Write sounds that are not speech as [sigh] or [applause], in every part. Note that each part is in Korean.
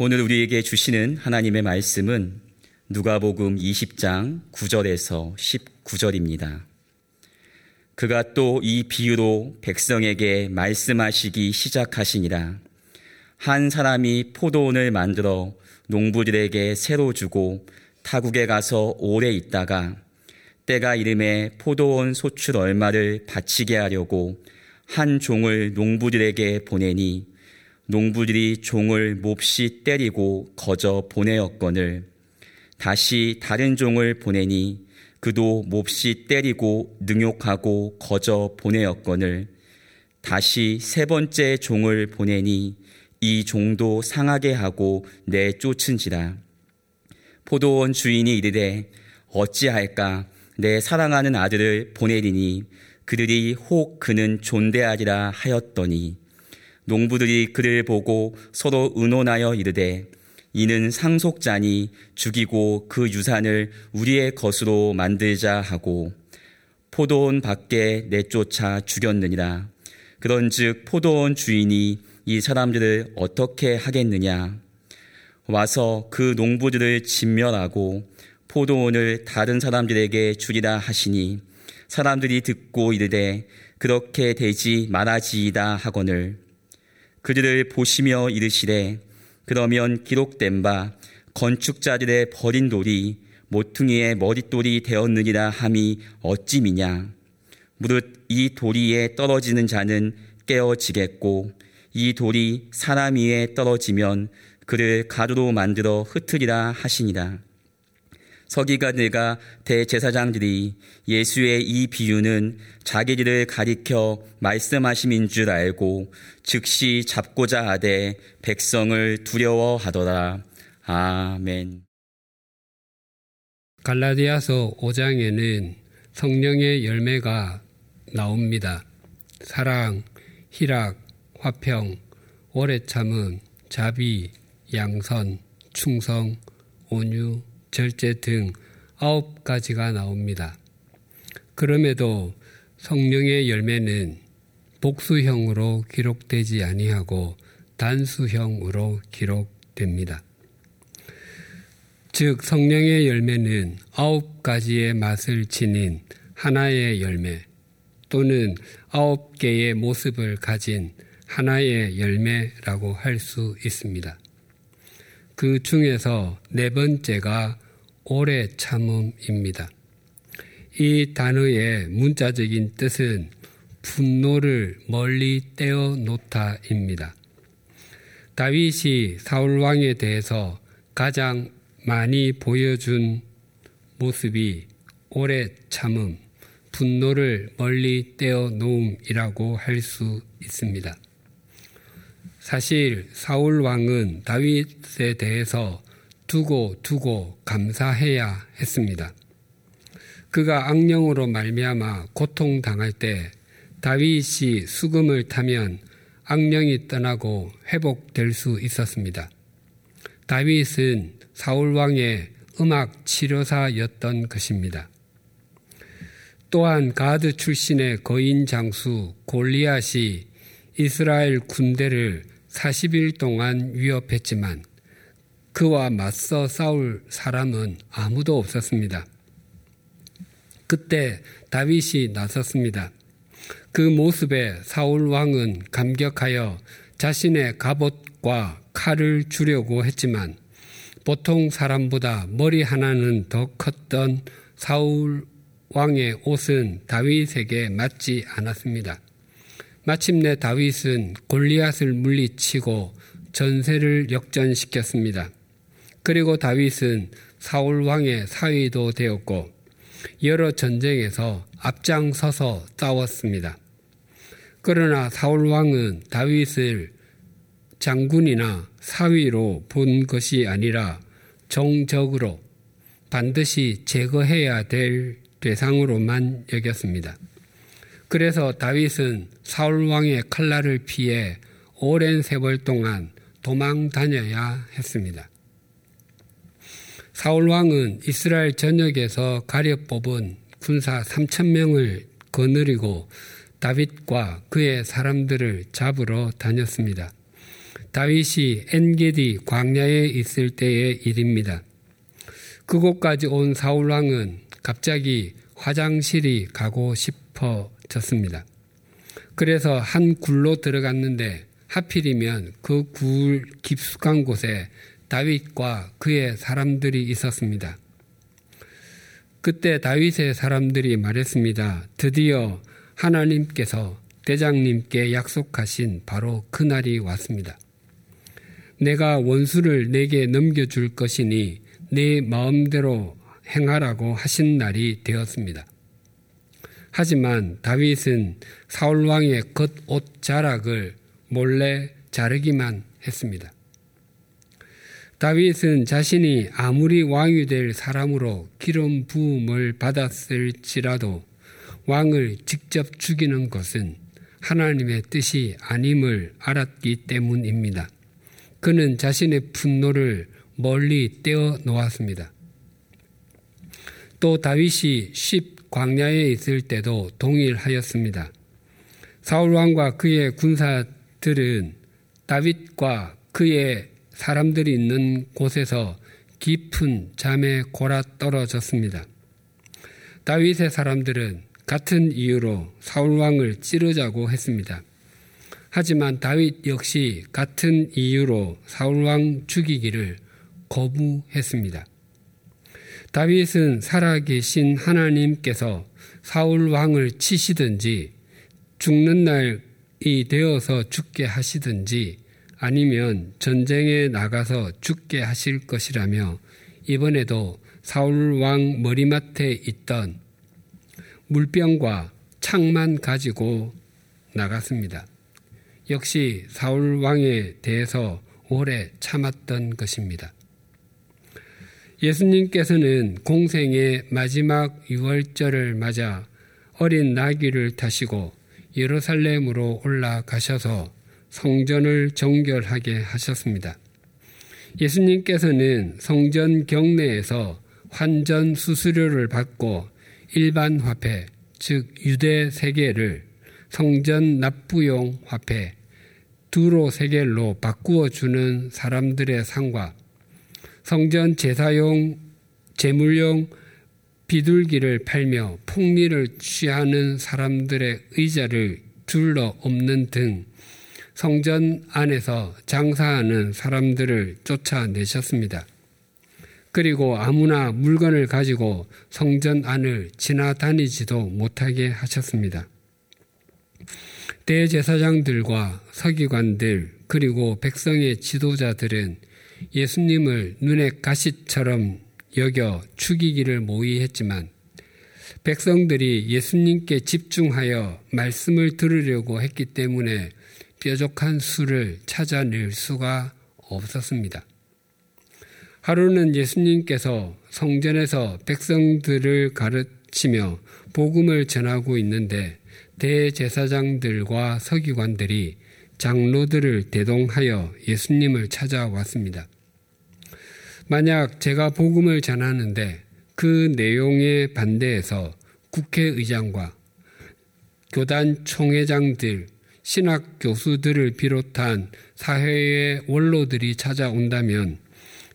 오늘 우리에게 주시는 하나님의 말씀은 누가복음 20장 9절에서 19절입니다. 그가 또 이 비유로 백성에게 말씀하시기 시작하시니라. 한 사람이 포도원을 만들어 농부들에게 새로 주고 타국에 가서 오래 있다가 때가 이름에 포도원 소출 얼마를 바치게 하려고 한 종을 농부들에게 보내니 농부들이 종을 몹시 때리고 거저 보내었거늘 다시 다른 종을 보내니 그도 몹시 때리고 능욕하고 거저 보내었거늘 다시 세 번째 종을 보내니 이 종도 상하게 하고 내쫓은지라. 포도원 주인이 이르되 어찌할까? 내 사랑하는 아들을 보내리니 그들이 혹 그는 존대하리라 하였더니 농부들이 그를 보고 서로 의논하여 이르되 이는 상속자니 죽이고 그 유산을 우리의 것으로 만들자 하고 포도원 밖에 내쫓아 죽였느니라. 그런즉 포도원 주인이 이 사람들을 어떻게 하겠느냐? 와서 그 농부들을 진멸하고 포도원을 다른 사람들에게 주리라 하시니 사람들이 듣고 이르되 그렇게 되지 말아지이다 하거늘 그들을 보시며 이르시되 그러면 기록된 바 건축자들의 버린 돌이 모퉁이의 머릿돌이 되었느니라 함이 어찌 미냐? 무릇 이 도리에 떨어지는 자는 깨어지겠고 이 돌이 사람 위에 떨어지면 그를 가루로 만들어 흩으리라 하시니라 서기관들과 대제사장들이 예수의 이 비유는 자기들을 가리켜 말씀하심인 줄 알고 즉시 잡고자 하되 백성을 두려워하더라. 아멘. 갈라디아서 5장에는 성령의 열매가 나옵니다. 사랑, 희락, 화평, 오래 참음, 자비, 양선, 충성, 온유, 절제 등 아홉 가지가 나옵니다. 그럼에도 성령의 열매는 복수형으로 기록되지 아니하고 단수형으로 기록됩니다. 즉 성령의 열매는 아홉 가지의 맛을 지닌 하나의 열매 또는 아홉 개의 모습을 가진 하나의 열매라고 할 수 있습니다. 그 중에서 네 번째가 오래 참음입니다. 이 단어의 문자적인 뜻은 분노를 멀리 떼어 놓다입니다. 다윗이 사울 왕에 대해서 가장 많이 보여준 모습이 오래 참음, 분노를 멀리 떼어 놓음이라고 할 수 있습니다. 사실 사울 왕은 다윗에 대해서 두고 두고 감사해야 했습니다. 그가 악령으로 말미암아 고통 당할 때 다윗이 수금을 타면 악령이 떠나고 회복될 수 있었습니다. 다윗은 사울 왕의 음악 치료사였던 것입니다. 또한 가드 출신의 거인 장수 골리앗이 이스라엘 군대를 40일 동안 위협했지만 그와 맞서 싸울 사람은 아무도 없었습니다. 그때 다윗이 나섰습니다. 그 모습에 사울 왕은 감격하여 자신의 갑옷과 칼을 주려고 했지만 보통 사람보다 머리 하나는 더 컸던 사울 왕의 옷은 다윗에게 맞지 않았습니다. 마침내 다윗은 골리앗을 물리치고 전세를 역전시켰습니다. 그리고 다윗은 사울 왕의 사위도 되었고 여러 전쟁에서 앞장서서 싸웠습니다. 그러나 사울 왕은 다윗을 장군이나 사위로 본 것이 아니라 정적으로 반드시 제거해야 될 대상으로만 여겼습니다. 그래서 다윗은 사울 왕의 칼날을 피해 오랜 세월 동안 도망 다녀야 했습니다. 사울 왕은 이스라엘 전역에서 가려 뽑은 군사 3천 명을 거느리고 다윗과 그의 사람들을 잡으러 다녔습니다. 다윗이 엔게디 광야에 있을 때의 일입니다. 그곳까지 온 사울 왕은 갑자기 화장실이 가고 싶어 졌습니다. 그래서 한 굴로 들어갔는데 하필이면 그 굴 깊숙한 곳에 다윗과 그의 사람들이 있었습니다. 그때 다윗의 사람들이 말했습니다. 드디어 하나님께서 대장님께 약속하신 바로 그날이 왔습니다. 내가 원수를 내게 넘겨줄 것이니 네 마음대로 행하라고 하신 날이 되었습니다. 하지만 다윗은 사울 왕의 겉옷 자락을 몰래 자르기만 했습니다. 다윗은 자신이 아무리 왕이 될 사람으로 기름 부음을 받았을지라도 왕을 직접 죽이는 것은 하나님의 뜻이 아님을 알았기 때문입니다. 그는 자신의 분노를 멀리 떼어 놓았습니다. 또 다윗이 쉽 광야에 있을 때도 동일하였습니다. 사울 왕과 그의 군사들은 다윗과 그의 사람들이 있는 곳에서 깊은 잠에 골아 떨어졌습니다. 다윗의 사람들은 같은 이유로 사울 왕을 찌르자고 했습니다. 하지만 다윗 역시 같은 이유로 사울 왕 죽이기를 거부했습니다. 다윗은 살아계신 하나님께서 사울 왕을 치시든지 죽는 날이 되어서 죽게 하시든지 아니면 전쟁에 나가서 죽게 하실 것이라며 이번에도 사울 왕 머리맡에 있던 물병과 창만 가지고 나갔습니다. 역시 사울 왕에 대해서 오래 참았던 것입니다. 예수님께서는 공생의 마지막 유월절을 맞아 어린 나귀를 타시고 예루살렘으로 올라가셔서 성전을 정결하게 하셨습니다. 예수님께서는 성전 경내에서 환전 수수료를 받고 일반 화폐, 즉 유대 세계를 성전 납부용 화폐 두로 세겔로 바꾸어 주는 사람들의 상과 성전 제사용 제물용 비둘기를 팔며 폭리를 취하는 사람들의 의자를 둘러 엎는 등 성전 안에서 장사하는 사람들을 쫓아내셨습니다. 그리고 아무나 물건을 가지고 성전 안을 지나다니지도 못하게 하셨습니다. 대제사장들과 서기관들 그리고 백성의 지도자들은 예수님을 눈에 가시처럼 여겨 죽이기를 모의했지만 백성들이 예수님께 집중하여 말씀을 들으려고 했기 때문에 뾰족한 수를 찾아낼 수가 없었습니다. 하루는 예수님께서 성전에서 백성들을 가르치며 복음을 전하고 있는데 대제사장들과 서기관들이 장로들을 대동하여 예수님을 찾아왔습니다. 만약 제가 복음을 전하는데 그 내용에 반대해서 국회의장과 교단 총회장들, 신학 교수들을 비롯한 사회의 원로들이 찾아온다면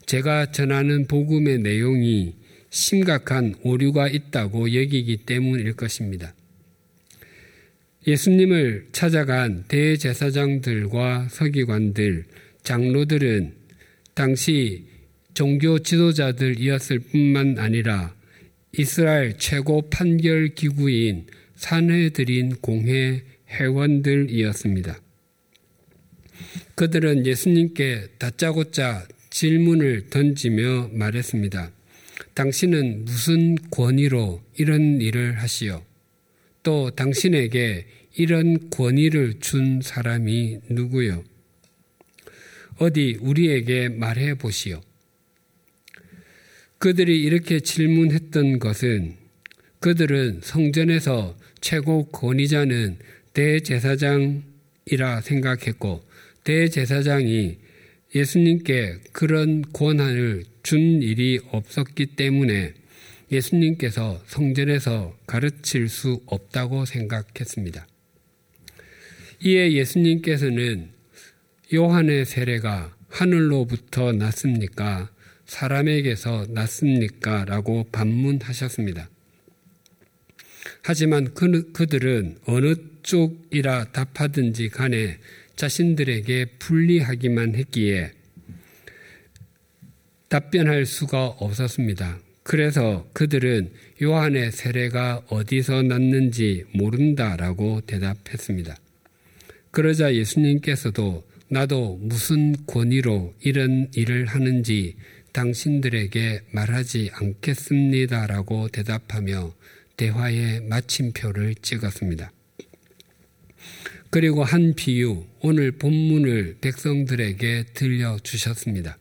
제가 전하는 복음의 내용이 심각한 오류가 있다고 여기기 때문일 것입니다. 예수님을 찾아간 대제사장들과 서기관들, 장로들은 당시 종교 지도자들이었을 뿐만 아니라 이스라엘 최고 판결 기구인 산해드린 공회 회원들이었습니다. 그들은 예수님께 다짜고짜 질문을 던지며 말했습니다. 당신은 무슨 권위로 이런 일을 하시오? 또 당신에게 이런 권위를 준 사람이 누구요? 어디 우리에게 말해 보시오. 그들이 이렇게 질문했던 것은 그들은 성전에서 최고 권위자는 대제사장이라 생각했고 대제사장이 예수님께 그런 권한을 준 일이 없었기 때문에 예수님께서 성전에서 가르칠 수 없다고 생각했습니다. 이에 예수님께서는 요한의 세례가 하늘로부터 났습니까? 사람에게서 났습니까? 라고 반문하셨습니다. 하지만 그, 그들은 어느 쪽이라 답하든지 간에 자신들에게 불리하기만 했기에 답변할 수가 없었습니다. 그래서 그들은 요한의 세례가 어디서 났는지 모른다라고 대답했습니다. 그러자 예수님께서도 나도 무슨 권위로 이런 일을 하는지 당신들에게 말하지 않겠습니다라고 대답하며 대화의 마침표를 찍었습니다. 그리고 한 비유, 오늘 본문을 백성들에게 들려주셨습니다.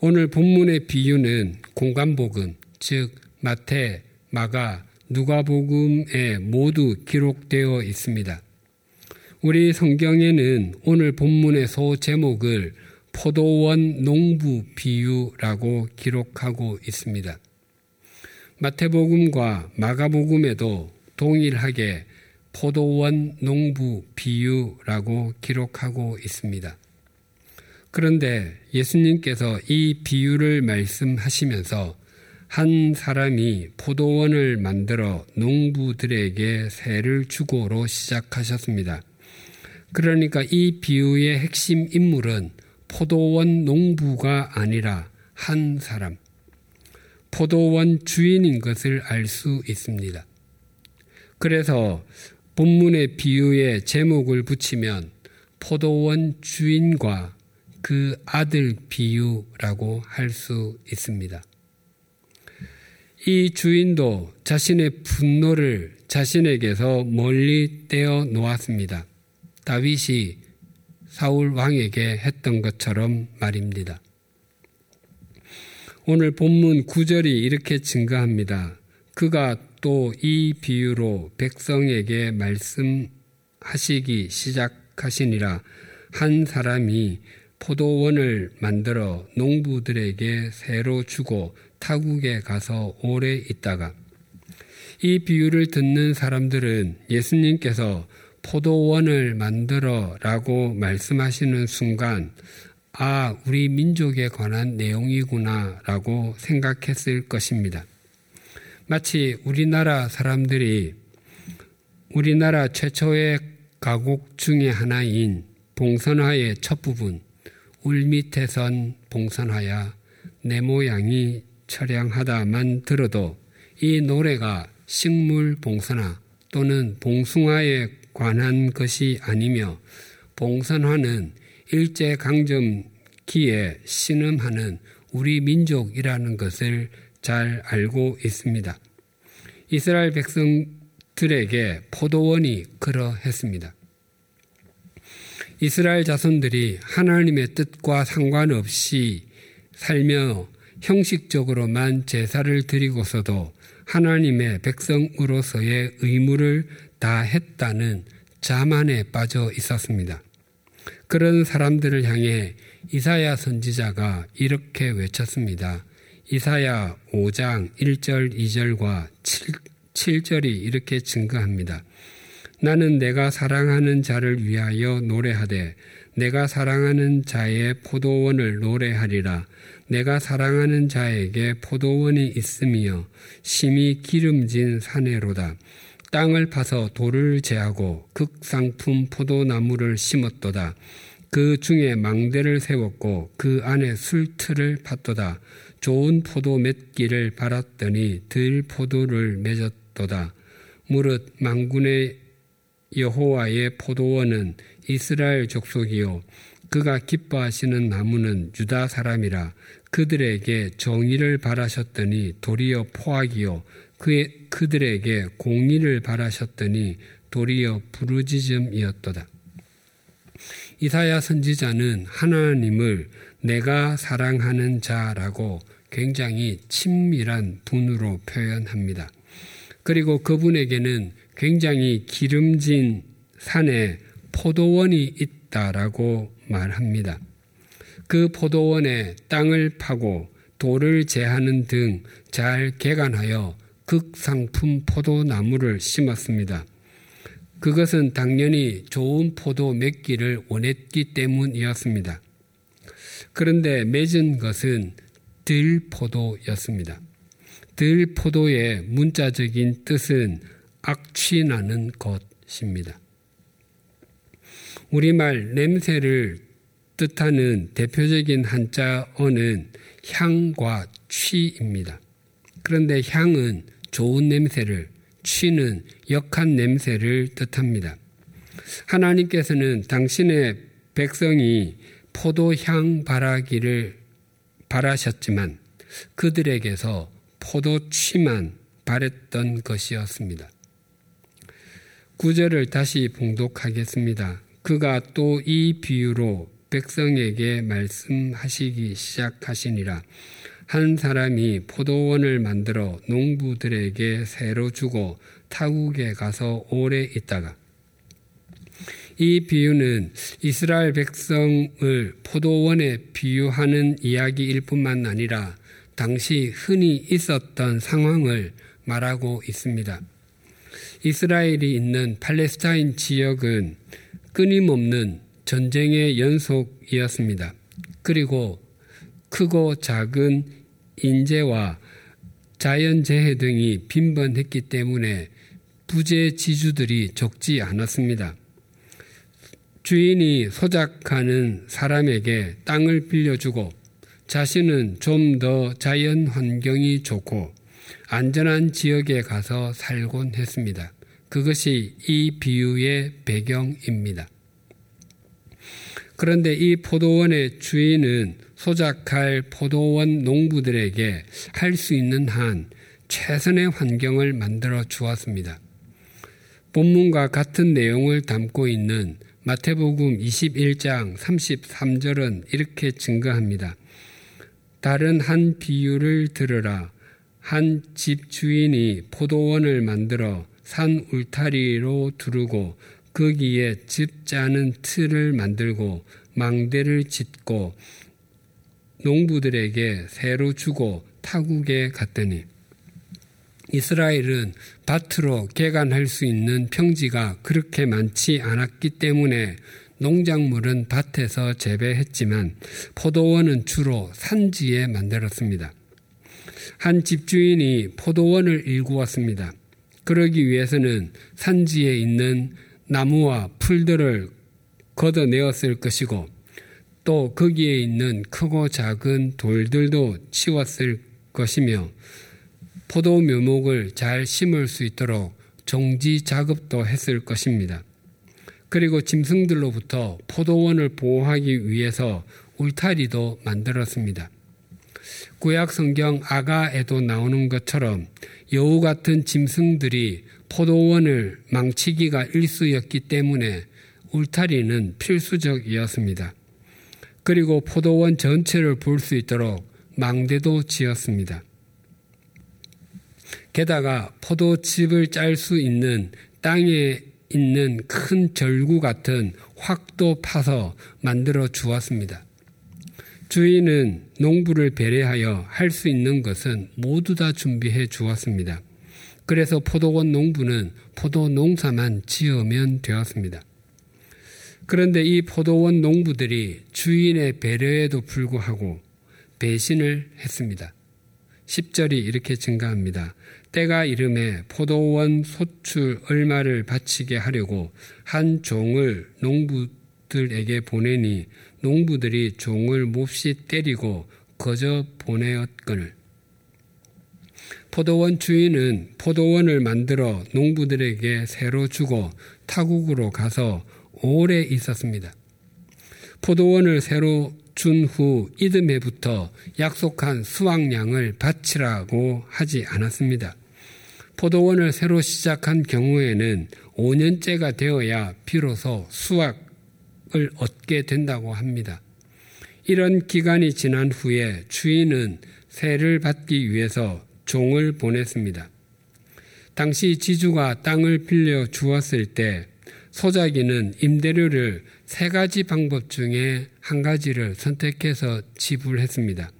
오늘 본문의 비유는 공간복음, 즉 마태, 마가, 누가복음에 모두 기록되어 있습니다. 우리 성경에는 오늘 본문의 소 제목을 포도원 농부 비유라고 기록하고 있습니다. 마태복음과 마가복음에도 동일하게 포도원 농부 비유라고 기록하고 있습니다. 그런데 예수님께서 이 비유를 말씀하시면서 한 사람이 포도원을 만들어 농부들에게 세를 주고로 시작하셨습니다. 그러니까 이 비유의 핵심 인물은 포도원 농부가 아니라 한 사람, 포도원 주인인 것을 알 수 있습니다. 그래서 본문의 비유에 제목을 붙이면 포도원 주인과 그 아들 비유라고 할 수 있습니다. 이 주인도 자신의 분노를 자신에게서 멀리 떼어 놓았습니다. 다윗이 사울 왕에게 했던 것처럼 말입니다. 오늘 본문 9절이 이렇게 증가합니다. 그가 또 이 비유로 백성에게 말씀하시기 시작하시니라 한 사람이 포도원을 만들어 농부들에게 새로 주고 타국에 가서 오래 있다가 이 비유를 듣는 사람들은 예수님께서 포도원을 만들어 라고 말씀하시는 순간 아, 우리 민족에 관한 내용이구나 라고 생각했을 것입니다. 마치 우리나라 사람들이 우리나라 최초의 가곡 중의 하나인 봉선화의 첫 부분, 울 밑에선 봉선화야 내 모양이 처량하다만 들어도 이 노래가 식물 봉선화 또는 봉숭아에 관한 것이 아니며 봉선화는 일제강점기에 신음하는 우리 민족이라는 것을 잘 알고 있습니다. 이스라엘 백성들에게 포도원이 그러했습니다. 이스라엘 자손들이 하나님의 뜻과 상관없이 살며 형식적으로만 제사를 드리고서도 하나님의 백성으로서의 의무를 다했다는 자만에 빠져 있었습니다. 그런 사람들을 향해 이사야 선지자가 이렇게 외쳤습니다. 이사야 5장 1절 2절과 7, 7절이 이렇게 증거합니다. 나는 내가 사랑하는 자를 위하여 노래하되 내가 사랑하는 자의 포도원을 노래하리라. 내가 사랑하는 자에게 포도원이 있으며 심히 기름진 사내로다. 땅을 파서 돌을 제하고 극상품 포도나무를 심었도다. 그 중에 망대를 세웠고 그 안에 술틀을 팠도다. 좋은 포도 맺기를 바랐더니 들 포도를 맺었도다. 무릇 망군의 여호와의 포도원은 이스라엘 족속이요 그가 기뻐하시는 나무는 유다 사람이라 그들에게 정의를 바라셨더니 도리어 포악이요 그의, 그들에게 공의를 바라셨더니 도리어 부르짖음이었도다. 이사야 선지자는 하나님을 내가 사랑하는 자라고 굉장히 친밀한 분으로 표현합니다. 그리고 그분에게는 굉장히 기름진 산에 포도원이 있다라고 말합니다. 그 포도원에 땅을 파고 돌을 제하는 등 잘 개간하여 극상품 포도나무를 심었습니다. 그것은 당연히 좋은 포도 맺기를 원했기 때문이었습니다. 그런데 맺은 것은 들포도였습니다. 들포도의 문자적인 뜻은 악취나는 것입니다. 우리말 냄새를 뜻하는 대표적인 한자어는 향과 취입니다. 그런데 향은 좋은 냄새를, 취는 역한 냄새를 뜻합니다. 하나님께서는 당신의 백성이 포도향 바라기를 바라셨지만 그들에게서 포도취만 바랬던 것이었습니다. 구절을 다시 봉독하겠습니다. 그가 또 이 비유로 백성에게 말씀하시기 시작하시니라. 한 사람이 포도원을 만들어 농부들에게 새로 주고 타국에 가서 오래 있다가 이 비유는 이스라엘 백성을 포도원에 비유하는 이야기일 뿐만 아니라 당시 흔히 있었던 상황을 말하고 있습니다. 이스라엘이 있는 팔레스타인 지역은 끊임없는 전쟁의 연속이었습니다. 그리고 크고 작은 인재와 자연재해 등이 빈번했기 때문에 부재 지주들이 적지 않았습니다. 주인이 소작하는 사람에게 땅을 빌려주고 자신은 좀 더 자연 환경이 좋고 안전한 지역에 가서 살곤 했습니다. 그것이 이 비유의 배경입니다. 그런데 이 포도원의 주인은 소작할 포도원 농부들에게 할 수 있는 한 최선의 환경을 만들어 주었습니다. 본문과 같은 내용을 담고 있는 마태복음 21장 33절은 이렇게 증거합니다. 다른 한 비유를 들으라. 한 집 주인이 포도원을 만들어 산 울타리로 두르고 거기에 집 짜는 틀을 만들고 망대를 짓고 농부들에게 새로 주고 타국에 갔더니 이스라엘은 밭으로 개간할 수 있는 평지가 그렇게 많지 않았기 때문에 농작물은 밭에서 재배했지만 포도원은 주로 산지에 만들었습니다. 한 집주인이 포도원을 일구었습니다. 그러기 위해서는 산지에 있는 나무와 풀들을 걷어내었을 것이고 또 거기에 있는 크고 작은 돌들도 치웠을 것이며 포도 묘목을 잘 심을 수 있도록 정지 작업도 했을 것입니다. 그리고 짐승들로부터 포도원을 보호하기 위해서 울타리도 만들었습니다. 구약 성경 아가에도 나오는 것처럼 여우 같은 짐승들이 포도원을 망치기가 일수였기 때문에 울타리는 필수적이었습니다. 그리고 포도원 전체를 볼 수 있도록 망대도 지었습니다. 게다가 포도즙을 짤 수 있는 땅에 있는 큰 절구 같은 확도 파서 만들어 주었습니다. 주인은 농부를 배려하여 할 수 있는 것은 모두 다 준비해 주었습니다. 그래서 포도원 농부는 포도 농사만 지으면 되었습니다. 그런데 이 포도원 농부들이 주인의 배려에도 불구하고 배신을 했습니다. 10절이 이렇게 증가합니다. 때가 이름에 포도원 소출 얼마를 바치게 하려고 한 종을 농부들에게 보내니 농부들이 종을 몹시 때리고 거저 보내었거늘 포도원 주인은 포도원을 만들어 농부들에게 새로 주고 타국으로 가서 오래 있었습니다. 포도원을 새로 준 후 이듬해부터 약속한 수확량을 바치라고 하지 않았습니다. 포도원을 새로 시작한 경우에는 5년째가 되어야 비로소 수확 을 얻게 된다고 합니다. 이런 기간이 지난 후에 주인은 세를 받기 위해서 종을 보냈습니다. 당시 지주가 땅을 빌려 주었을 때 소자기는 임대료를 세 가지 방법 중에 한 가지를 선택해서 지불했습니다.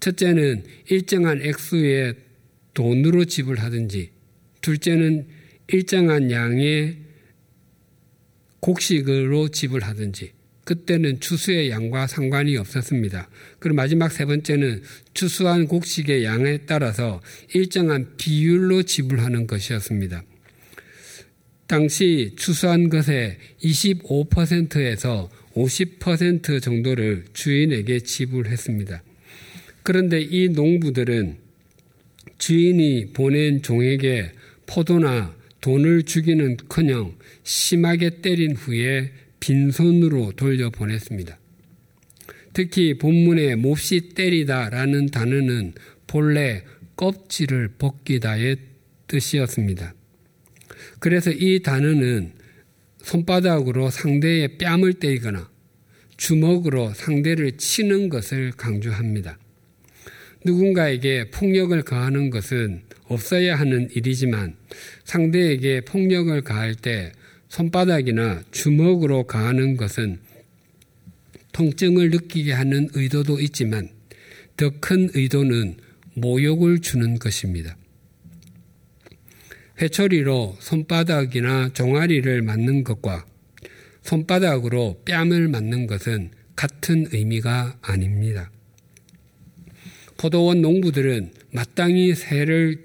첫째는 일정한 액수의 돈으로 지불하든지, 둘째는 일정한 양의 곡식으로 지불하든지 그때는 추수의 양과 상관이 없었습니다. 그리고 마지막 세 번째는 추수한 곡식의 양에 따라서 일정한 비율로 지불하는 것이었습니다. 당시 추수한 것의 25%에서 50% 정도를 주인에게 지불했습니다. 그런데 이 농부들은 주인이 보낸 종에게 포도나 돈을 주기는 커녕 심하게 때린 후에 빈손으로 돌려보냈습니다. 특히 본문에 몹시 때리다라는 단어는 본래 껍질을 벗기다의 뜻이었습니다. 그래서 이 단어는 손바닥으로 상대의 뺨을 때리거나 주먹으로 상대를 치는 것을 강조합니다. 누군가에게 폭력을 가하는 것은 없어야 하는 일이지만 상대에게 폭력을 가할 때 손바닥이나 주먹으로 가하는 것은 통증을 느끼게 하는 의도도 있지만 더 큰 의도는 모욕을 주는 것입니다. 회초리로 손바닥이나 종아리를 맞는 것과 손바닥으로 뺨을 맞는 것은 같은 의미가 아닙니다. 포도원 농부들은 마땅히 새를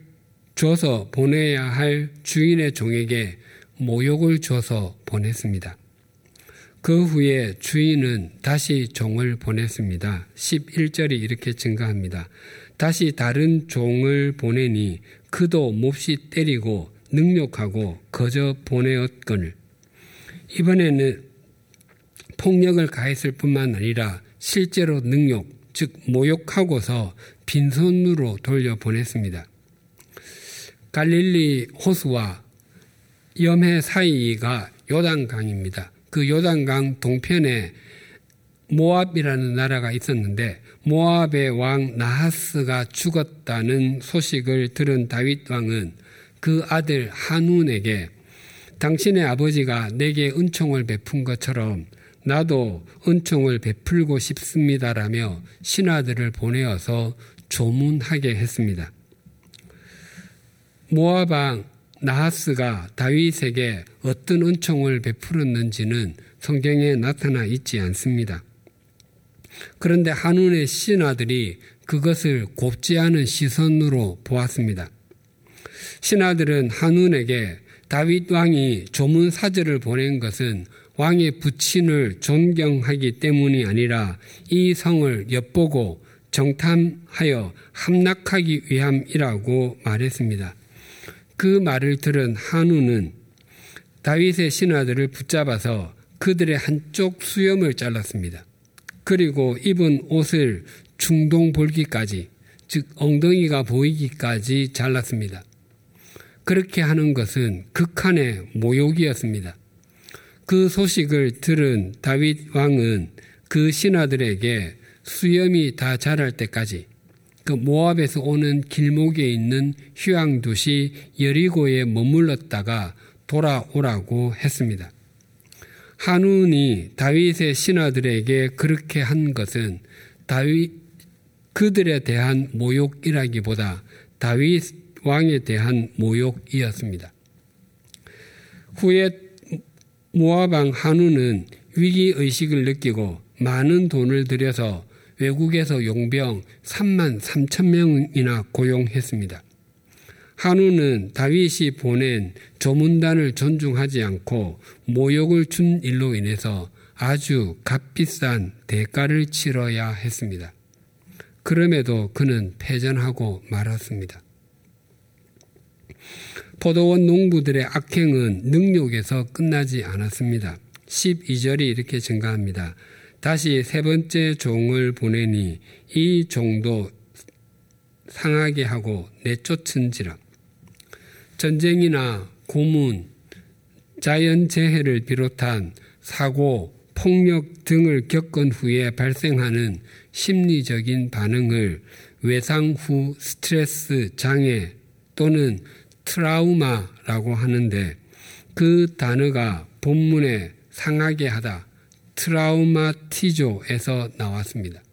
줘서 보내야 할 주인의 종에게 모욕을 줘서 보냈습니다. 그 후에 주인은 다시 종을 보냈습니다. 11절이 이렇게 증가합니다. 다시 다른 종을 보내니 그도 몹시 때리고 능욕하고 거저 보내었거늘 이번에는 폭력을 가했을 뿐만 아니라 실제로 능욕, 즉 모욕하고서 빈손으로 돌려 보냈습니다. 갈릴리 호수와 염해 사이가 요단강입니다. 그 요단강 동편에 모압이라는 나라가 있었는데 모압의 왕 나하스가 죽었다는 소식을 들은 다윗 왕은 그 아들 한운에게 당신의 아버지가 내게 은총을 베푼 것처럼 나도 은총을 베풀고 싶습니다라며 신하들을 보내어서 조문하게 했습니다. 모압 왕 나하스가 다윗에게 어떤 은총을 베풀었는지는 성경에 나타나 있지 않습니다. 그런데 한운의 신하들이 그것을 곱지 않은 시선으로 보았습니다. 신하들은 한운에게 다윗 왕이 조문 사절을 보낸 것은 왕의 부친을 존경하기 때문이 아니라 이 성을 엿보고 정탐하여 함락하기 위함이라고 말했습니다. 그 말을 들은 한우는 다윗의 신하들을 붙잡아서 그들의 한쪽 수염을 잘랐습니다. 그리고 입은 옷을 중동 볼기까지, 즉 엉덩이가 보이기까지 잘랐습니다. 그렇게 하는 것은 극한의 모욕이었습니다. 그 소식을 들은 다윗 왕은 그 신하들에게 수염이 다 자랄 때까지 그 모압에서 오는 길목에 있는 휴양 도시 여리고에 머물렀다가 돌아오라고 했습니다. 한운이 다윗의 신하들에게 그렇게 한 것은 다윗 그들에 대한 모욕이라기보다 다윗 왕에 대한 모욕이었습니다. 후에 왕 한우는 위기 의식을 느끼고 많은 돈을 들여서 외국에서 용병 3만 3천 명이나 고용했습니다. 한우는 다윗이 보낸 조문단을 존중하지 않고 모욕을 준 일로 인해서 아주 값비싼 대가를 치러야 했습니다. 그럼에도 그는 패전하고 말았습니다. 포도원 농부들의 악행은 능욕에서 끝나지 않았습니다. 12절이 이렇게 증가합니다. 다시 세 번째 종을 보내니 이 종도 상하게 하고 내쫓은지라. 전쟁이나 고문, 자연재해를 비롯한 사고, 폭력 등을 겪은 후에 발생하는 심리적인 반응을 외상 후 스트레스 장애 또는 트라우마라고 하는데 그 단어가 본문에 상하게 하다, 트라우마티조에서 나왔습니다.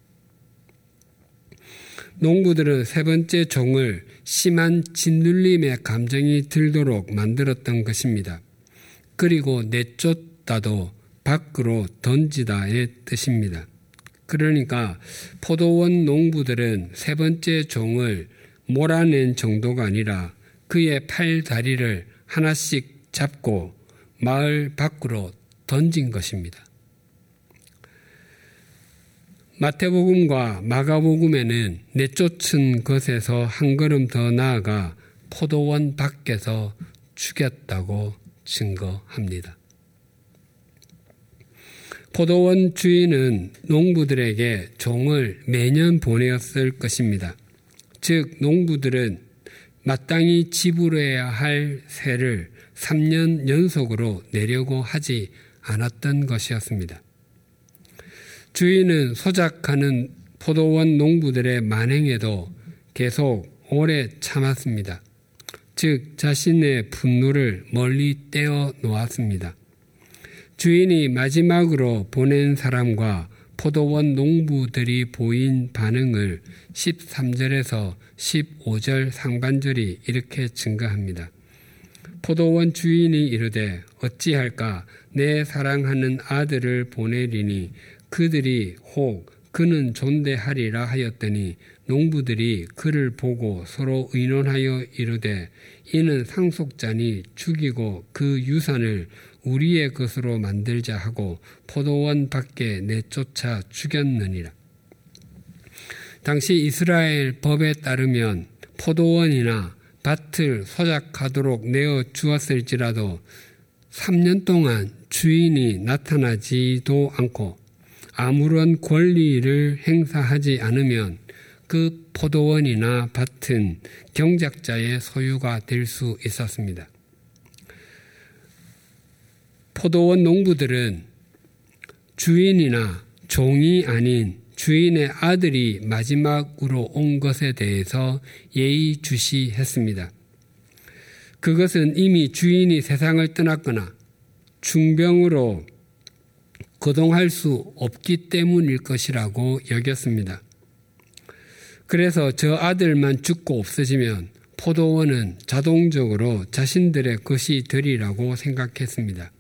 농부들은 세 번째 종을 심한 짓눌림의 감정이 들도록 만들었던 것입니다. 그리고 내쫓 쫓다도 밖으로 던지다의 뜻입니다. 그러니까 포도원 농부들은 세 번째 종을 몰아낸 정도가 아니라 그의 팔 다리를 하나씩 잡고 마을 밖으로 던진 것입니다. 마태복음과 마가복음에는 내쫓은 것에서 한 걸음 더 나아가 포도원 밖에서 죽였다고 증거합니다. 포도원 주인은 농부들에게 종을 매년 보내었을 것입니다. 즉, 농부들은 마땅히 지불해야 할 세를 3년 연속으로 내려고 하지 않았던 것이었습니다. 주인은 소작하는 포도원 농부들의 만행에도 계속 오래 참았습니다. 즉, 자신의 분노를 멀리 떼어 놓았습니다. 주인이 마지막으로 보낸 사람과 포도원 농부들이 보인 반응을 13절에서 15절 상반절이 이렇게 증가합니다. 포도원 주인이 이르되 어찌할까 내 사랑하는 아들을 보내리니 그들이 혹 그는 존대하리라 하였더니 농부들이 그를 보고 서로 의논하여 이르되 이는 상속자니 죽이고 그 유산을 우리의 것으로 만들자 하고 포도원 밖에 내쫓아 죽였느니라. 당시 이스라엘 법에 따르면 포도원이나 밭을 소작하도록 내어 주었을지라도 3년 동안 주인이 나타나지도 않고 아무런 권리를 행사하지 않으면 그 포도원이나 밭은 경작자의 소유가 될 수 있었습니다. 포도원 농부들은 주인이나 종이 아닌 주인의 아들이 마지막으로 온 것에 대해서 예의주시했습니다. 그것은 이미 주인이 세상을 떠났거나 중병으로 거동할 수 없기 때문일 것이라고 여겼습니다. 그래서 저 아들만 죽고 없어지면 포도원은 자동적으로 자신들의 것이 되리라고 생각했습니다.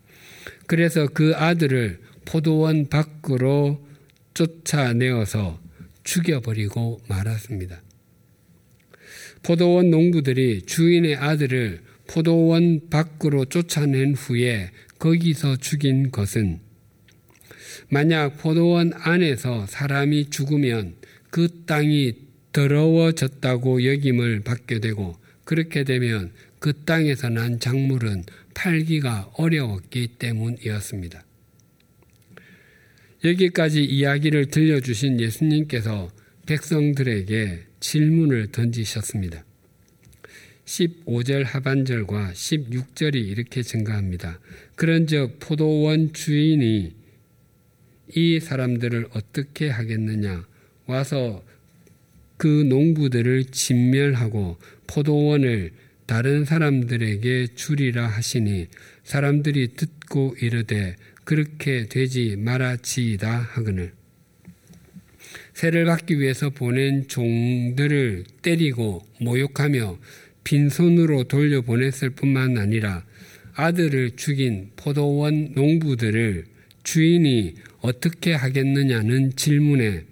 그래서 그 아들을 포도원 밖으로 쫓아내어서 죽여버리고 말았습니다. 포도원 농부들이 주인의 아들을 포도원 밖으로 쫓아낸 후에 거기서 죽인 것은 만약 포도원 안에서 사람이 죽으면 그 땅이 더러워졌다고 여김을 받게 되고 그렇게 되면 그 땅에서 난 작물은 팔기가 어려웠기 때문이었습니다. 여기까지 이야기를 들려주신 예수님께서 백성들에게 질문을 던지셨습니다. 15절 하반절과 16절이 이렇게 증가합니다. 그런즉 포도원 주인이 이 사람들을 어떻게 하겠느냐? 와서 그 농부들을 진멸하고 포도원을 다른 사람들에게 주리라 하시니 사람들이 듣고 이르되 그렇게 되지 말아치이다 하거늘. 세를 받기 위해서 보낸 종들을 때리고 모욕하며 빈손으로 돌려보냈을 뿐만 아니라 아들을 죽인 포도원 농부들을 주인이 어떻게 하겠느냐는 질문에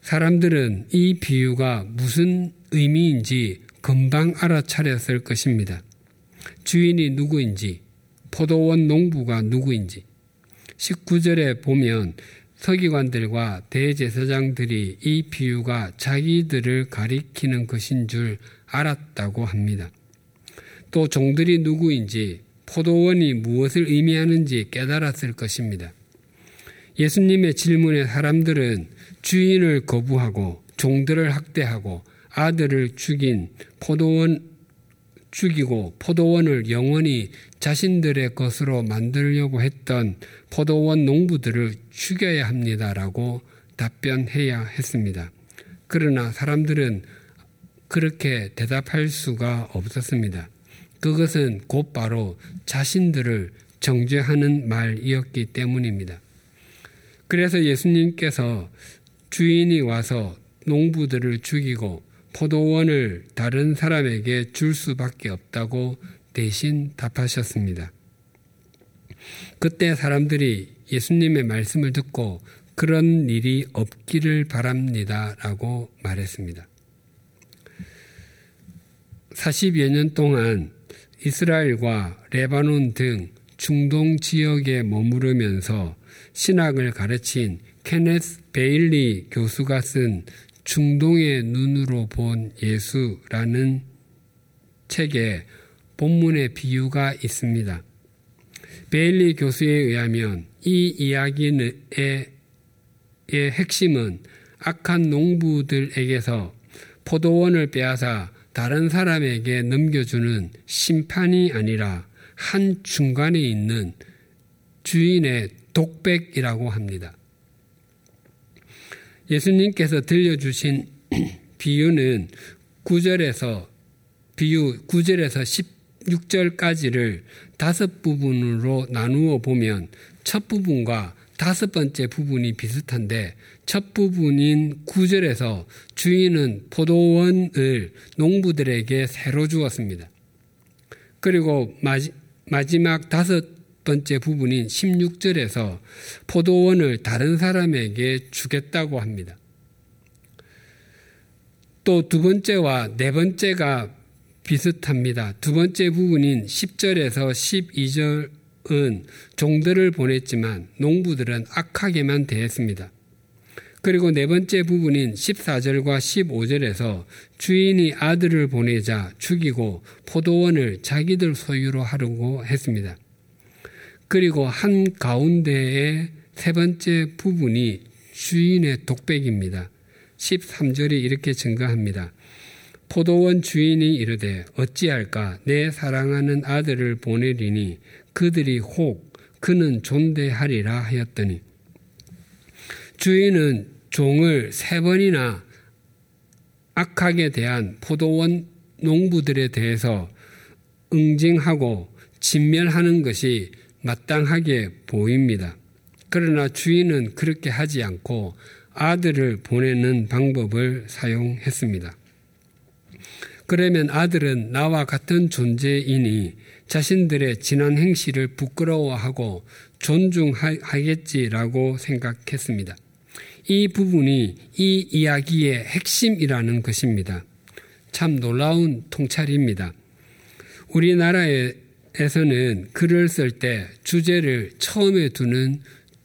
사람들은 이 비유가 무슨 의미인지 금방 알아차렸을 것입니다. 주인이 누구인지, 포도원 농부가 누구인지. 19절에 보면 서기관들과 대제사장들이 이 비유가 자기들을 가리키는 것인 줄 알았다고 합니다. 또 종들이 누구인지, 포도원이 무엇을 의미하는지 깨달았을 것입니다. 예수님의 질문에 사람들은 주인을 거부하고 종들을 학대하고 아들을 죽인 포도원 죽이고 포도원을 영원히 자신들의 것으로 만들려고 했던 포도원 농부들을 죽여야 합니다라고 답변해야 했습니다. 그러나 사람들은 그렇게 대답할 수가 없었습니다. 그것은 곧바로 자신들을 정죄하는 말이었기 때문입니다. 그래서 예수님께서 주인이 와서 농부들을 죽이고 포도원을 다른 사람에게 줄 수밖에 없다고 대신 답하셨습니다. 그때 사람들이 예수님의 말씀을 듣고 그런 일이 없기를 바랍니다. 라고 말했습니다. 40여 년 동안 이스라엘과 레바논 등 중동 지역에 머무르면서 신학을 가르친 케네스 베일리 교수가 쓴 중동의 눈으로 본 예수라는 책에 본문의 비유가 있습니다. 베일리 교수에 의하면 이 이야기의 핵심은 악한 농부들에게서 포도원을 빼앗아 다른 사람에게 넘겨주는 심판이 아니라 한 중간에 있는 주인의 독백이라고 합니다. 예수님께서 들려주신 [clears throat] 비유는 9절에서 비유 9절에서 16절까지를 다섯 부분으로 나누어 보면 첫 부분과 다섯 번째 부분이 비슷한데 첫 부분인 9절에서 주인은 포도원을 농부들에게 새로 주었습니다. 그리고 마지, 마지막 다섯 번째 부분인 16절에서 포도원을 다른 사람에게 주겠다고 합니다. 또 두 번째와 네 번째가 비슷합니다. 두 번째 부분인 10절에서 12절은 종들을 보냈지만 농부들은 악하게만 대했습니다. 그리고 네 번째 부분인 14절과 15절에서 주인이 아들을 보내자 죽이고 포도원을 자기들 소유로 하려고 했습니다. 그리고 한 가운데의 세 번째 부분이 주인의 독백입니다. 13절이 이렇게 증가합니다. 포도원 주인이 이르되 어찌할까 내 사랑하는 아들을 보내리니 그들이 혹 그는 존대하리라 하였더니 주인은 종을 세 번이나 악하게 대한 포도원 농부들에 대해서 응징하고 진멸하는 것이 마땅하게 보입니다. 그러나 주인은 그렇게 하지 않고 아들을 보내는 방법을 사용했습니다. 그러면 아들은 나와 같은 존재이니 자신들의 지난 행실을 부끄러워하고 존중하겠지라고 생각했습니다. 이 부분이 이 이야기의 핵심이라는 것입니다. 참 놀라운 통찰입니다. 우리나라 에서는 글을 쓸 때 주제를 처음에 두는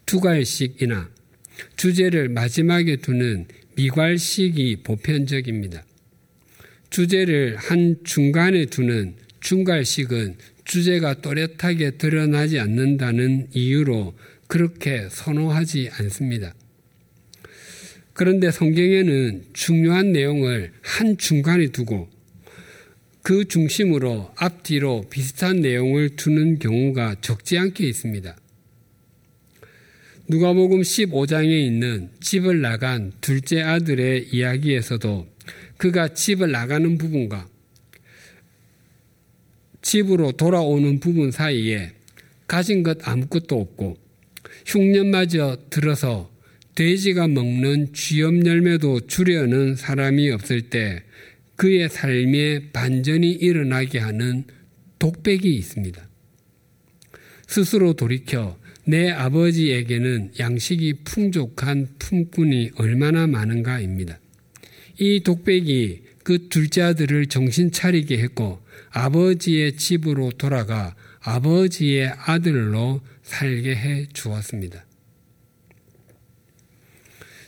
두괄식이나 주제를 마지막에 두는 미괄식이 보편적입니다. 주제를 한 중간에 두는 중괄식은 주제가 또렷하게 드러나지 않는다는 이유로 그렇게 선호하지 않습니다. 그런데 성경에는 중요한 내용을 한 중간에 두고 그 중심으로 앞뒤로 비슷한 내용을 두는 경우가 적지 않게 있습니다. 누가복음 15장에 있는 집을 나간 둘째 아들의 이야기에서도 그가 집을 나가는 부분과 집으로 돌아오는 부분 사이에 가진 것 아무것도 없고 흉년마저 들어서 돼지가 먹는 쥐염 열매도 주려는 사람이 없을 때 그의 삶에 반전이 일어나게 하는 독백이 있습니다. 스스로 돌이켜 내 아버지에게는 양식이 풍족한 품꾼이 얼마나 많은가입니다. 이 독백이 그 둘째 아들을 정신 차리게 했고 아버지의 집으로 돌아가 아버지의 아들로 살게 해 주었습니다.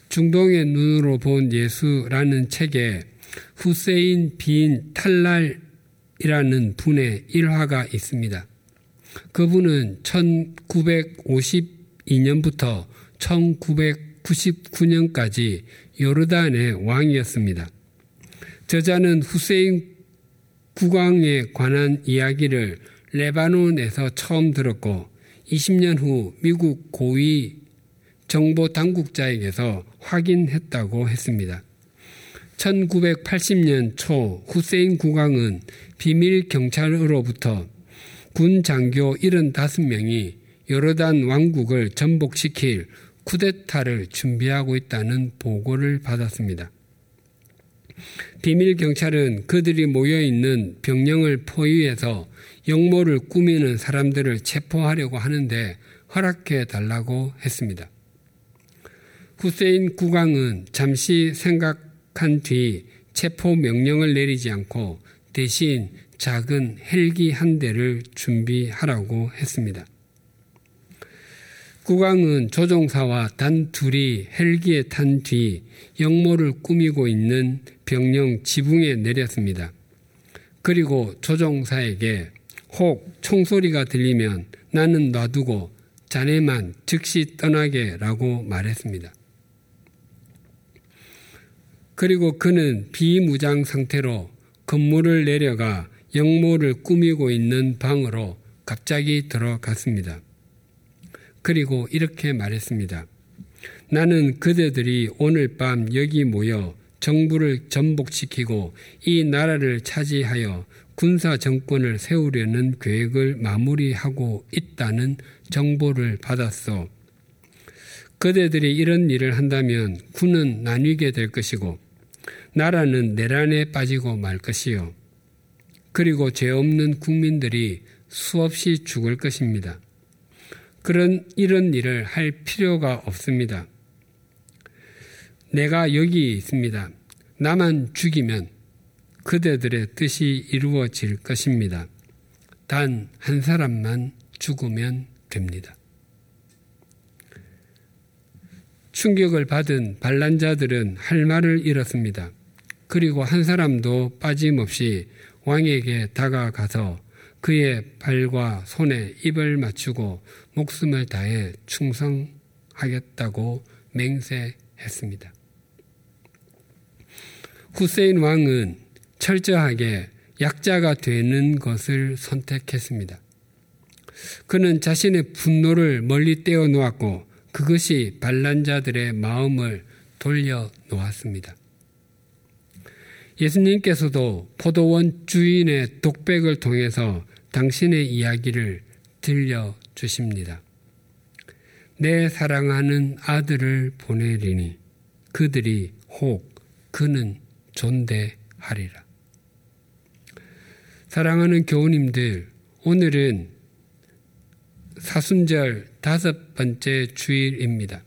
중동의 눈으로 본 예수라는 책에 후세인 빈 탈랄이라는 분의 일화가 있습니다. 그분은 1952년부터 1999년까지 요르단의 왕이었습니다. 저자는 후세인 국왕에 관한 이야기를 레바논에서 처음 들었고 20년 후 미국 고위 정보 당국자에게서 확인했다고 했습니다. 1980년 초 후세인 국왕은 비밀 경찰으로부터 군 장교 75명이 요르단 왕국을 전복시킬 쿠데타를 준비하고 있다는 보고를 받았습니다. 비밀 경찰은 그들이 모여 있는 병령을 포위해서 영모를 꾸미는 사람들을 체포하려고 하는데 허락해 달라고 했습니다. 후세인 국왕은 잠시 생각 한 뒤 체포 명령을 내리지 않고 대신 작은 헬기 한 대를 준비하라고 했습니다. 국왕은 조종사와 단 둘이 헬기에 탄 뒤 영모를 꾸미고 있는 병령 지붕에 내렸습니다. 그리고 조종사에게 혹 총소리가 들리면 나는 놔두고 자네만 즉시 떠나게 라고 말했습니다. 그리고 그는 비무장 상태로 건물을 내려가 영모를 꾸미고 있는 방으로 갑자기 들어갔습니다. 그리고 이렇게 말했습니다. 나는 그대들이 오늘 밤 여기 모여 정부를 전복시키고 이 나라를 차지하여 군사 정권을 세우려는 계획을 마무리하고 있다는 정보를 받았어. 그대들이 이런 일을 한다면 군은 나뉘게 될 것이고 나라는 내란에 빠지고 말 것이요. 그리고 죄 없는 국민들이 수없이 죽을 것입니다. 그런 이런 일을 할 필요가 없습니다. 내가 여기 있습니다. 나만 죽이면 그대들의 뜻이 이루어질 것입니다. 단 한 사람만 죽으면 됩니다. 충격을 받은 반란자들은 할 말을 잃었습니다. 그리고 한 사람도 빠짐없이 왕에게 다가가서 그의 발과 손에 입을 맞추고 목숨을 다해 충성하겠다고 맹세했습니다. 후세인 왕은 철저하게 약자가 되는 것을 선택했습니다. 그는 자신의 분노를 멀리 떼어 놓았고 그것이 반란자들의 마음을 돌려 놓았습니다. 예수님께서도 포도원 주인의 독백을 통해서 당신의 이야기를 들려 주십니다. 내 사랑하는 아들을 보내리니 그들이 혹 그는 존대하리라. 사랑하는 교우님들, 오늘은 사순절 다섯 번째 주일입니다.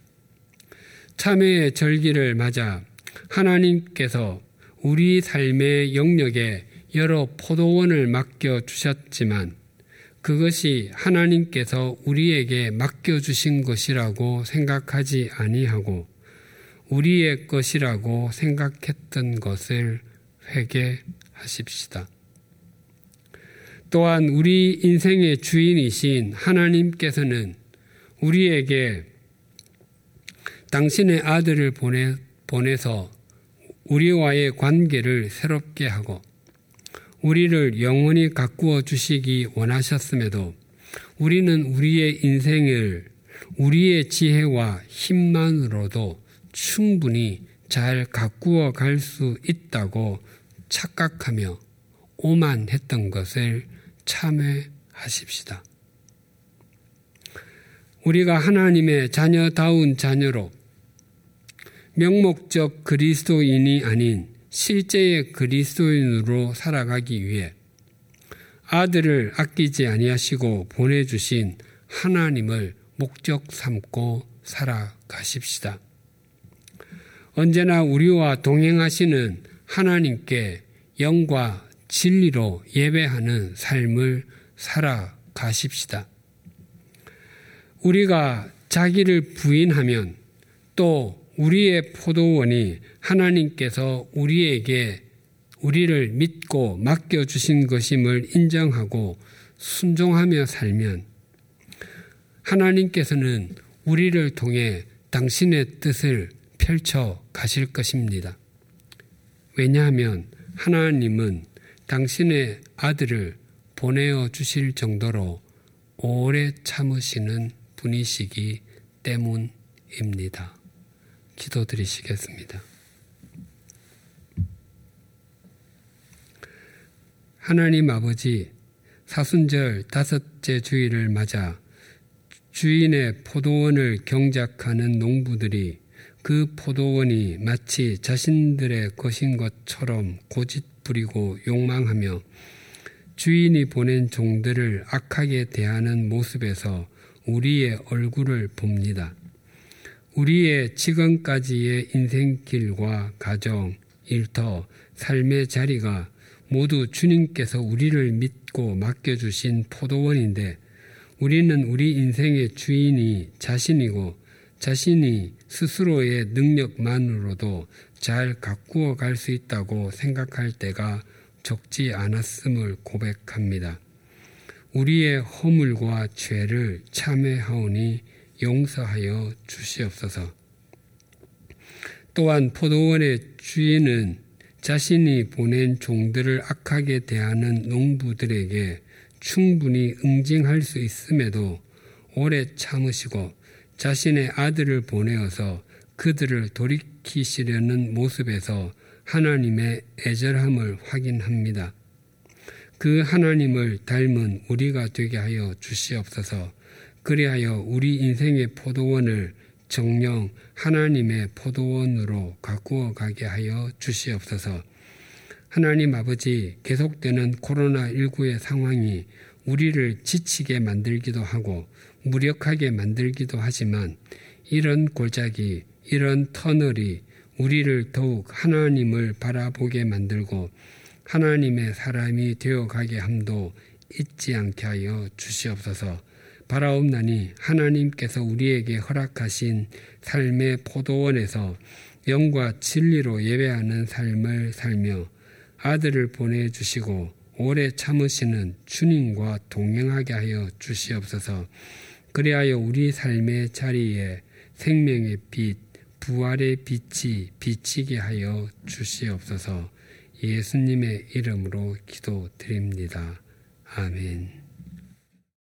참회의 절기를 맞아 하나님께서 우리 삶의 영역에 여러 포도원을 맡겨 주셨지만 그것이 하나님께서 우리에게 맡겨 주신 것이라고 생각하지 아니하고 우리의 것이라고 생각했던 것을 회개하십시다. 또한 우리 인생의 주인이신 하나님께서는 우리에게 당신의 아들을 보내, 보내서 우리와의 관계를 새롭게 하고 우리를 영원히 가꾸어 주시기 원하셨음에도 우리는 우리의 인생을 우리의 지혜와 힘만으로도 충분히 잘 가꾸어 갈 수 있다고 착각하며 오만했던 것을 참회하십시다. 우리가 하나님의 자녀다운 자녀로 명목적 그리스도인이 아닌 실제의 그리스도인으로 살아가기 위해 아들을 아끼지 아니하시고 보내주신 하나님을 목적 삼고 살아가십시다. 언제나 우리와 동행하시는 하나님께 영과 진리로 예배하는 삶을 살아가십시다. 우리가 자기를 부인하면 또 우리의 포도원이 하나님께서 우리에게 우리를 믿고 맡겨주신 것임을 인정하고 순종하며 살면 하나님께서는 우리를 통해 당신의 뜻을 펼쳐 가실 것입니다. 왜냐하면 하나님은 당신의 아들을 보내어 주실 정도로 오래 참으시는 분이시기 때문입니다. 기도드리시겠습니다. 하나님 아버지, 사순절 다섯째 주일을 맞아 주인의 포도원을 경작하는 농부들이 그 포도원이 마치 자신들의 것인 것처럼 고집 부리고 욕망하며 주인이 보낸 종들을 악하게 대하는 모습에서 우리의 얼굴을 봅니다. 우리의 지금까지의 인생길과 가정, 일터, 삶의 자리가 모두 주님께서 우리를 믿고 맡겨주신 포도원인데 우리는 우리 인생의 주인이 자신이고 자신이 스스로의 능력만으로도 잘 가꾸어 갈 수 있다고 생각할 때가 적지 않았음을 고백합니다. 우리의 허물과 죄를 참회하오니 용서하여 주시옵소서. 또한 포도원의 주인은 자신이 보낸 종들을 악하게 대하는 농부들에게 충분히 응징할 수 있음에도 오래 참으시고 자신의 아들을 보내어서 그들을 돌이키시려는 모습에서 하나님의 애절함을 확인합니다. 그 하나님을 닮은 우리가 되게 하여 주시옵소서. 그리하여 우리 인생의 포도원을 정령 하나님의 포도원으로 가꾸어 가게 하여 주시옵소서. 하나님 아버지 계속되는 코로나19의 상황이 우리를 지치게 만들기도 하고 무력하게 만들기도 하지만 이런 골짜기, 이런 터널이 우리를 더욱 하나님을 바라보게 만들고 하나님의 사람이 되어 가게 함도 잊지 않게 하여 주시옵소서. 바라옵나니 하나님께서 우리에게 허락하신 삶의 포도원에서 영과 진리로 예배하는 삶을 살며 아들을 보내주시고 오래 참으시는 주님과 동행하게 하여 주시옵소서. 그리하여 우리 삶의 자리에 생명의 빛, 부활의 빛이 비치게 하여 주시옵소서. 예수님의 이름으로 기도드립니다. 아멘.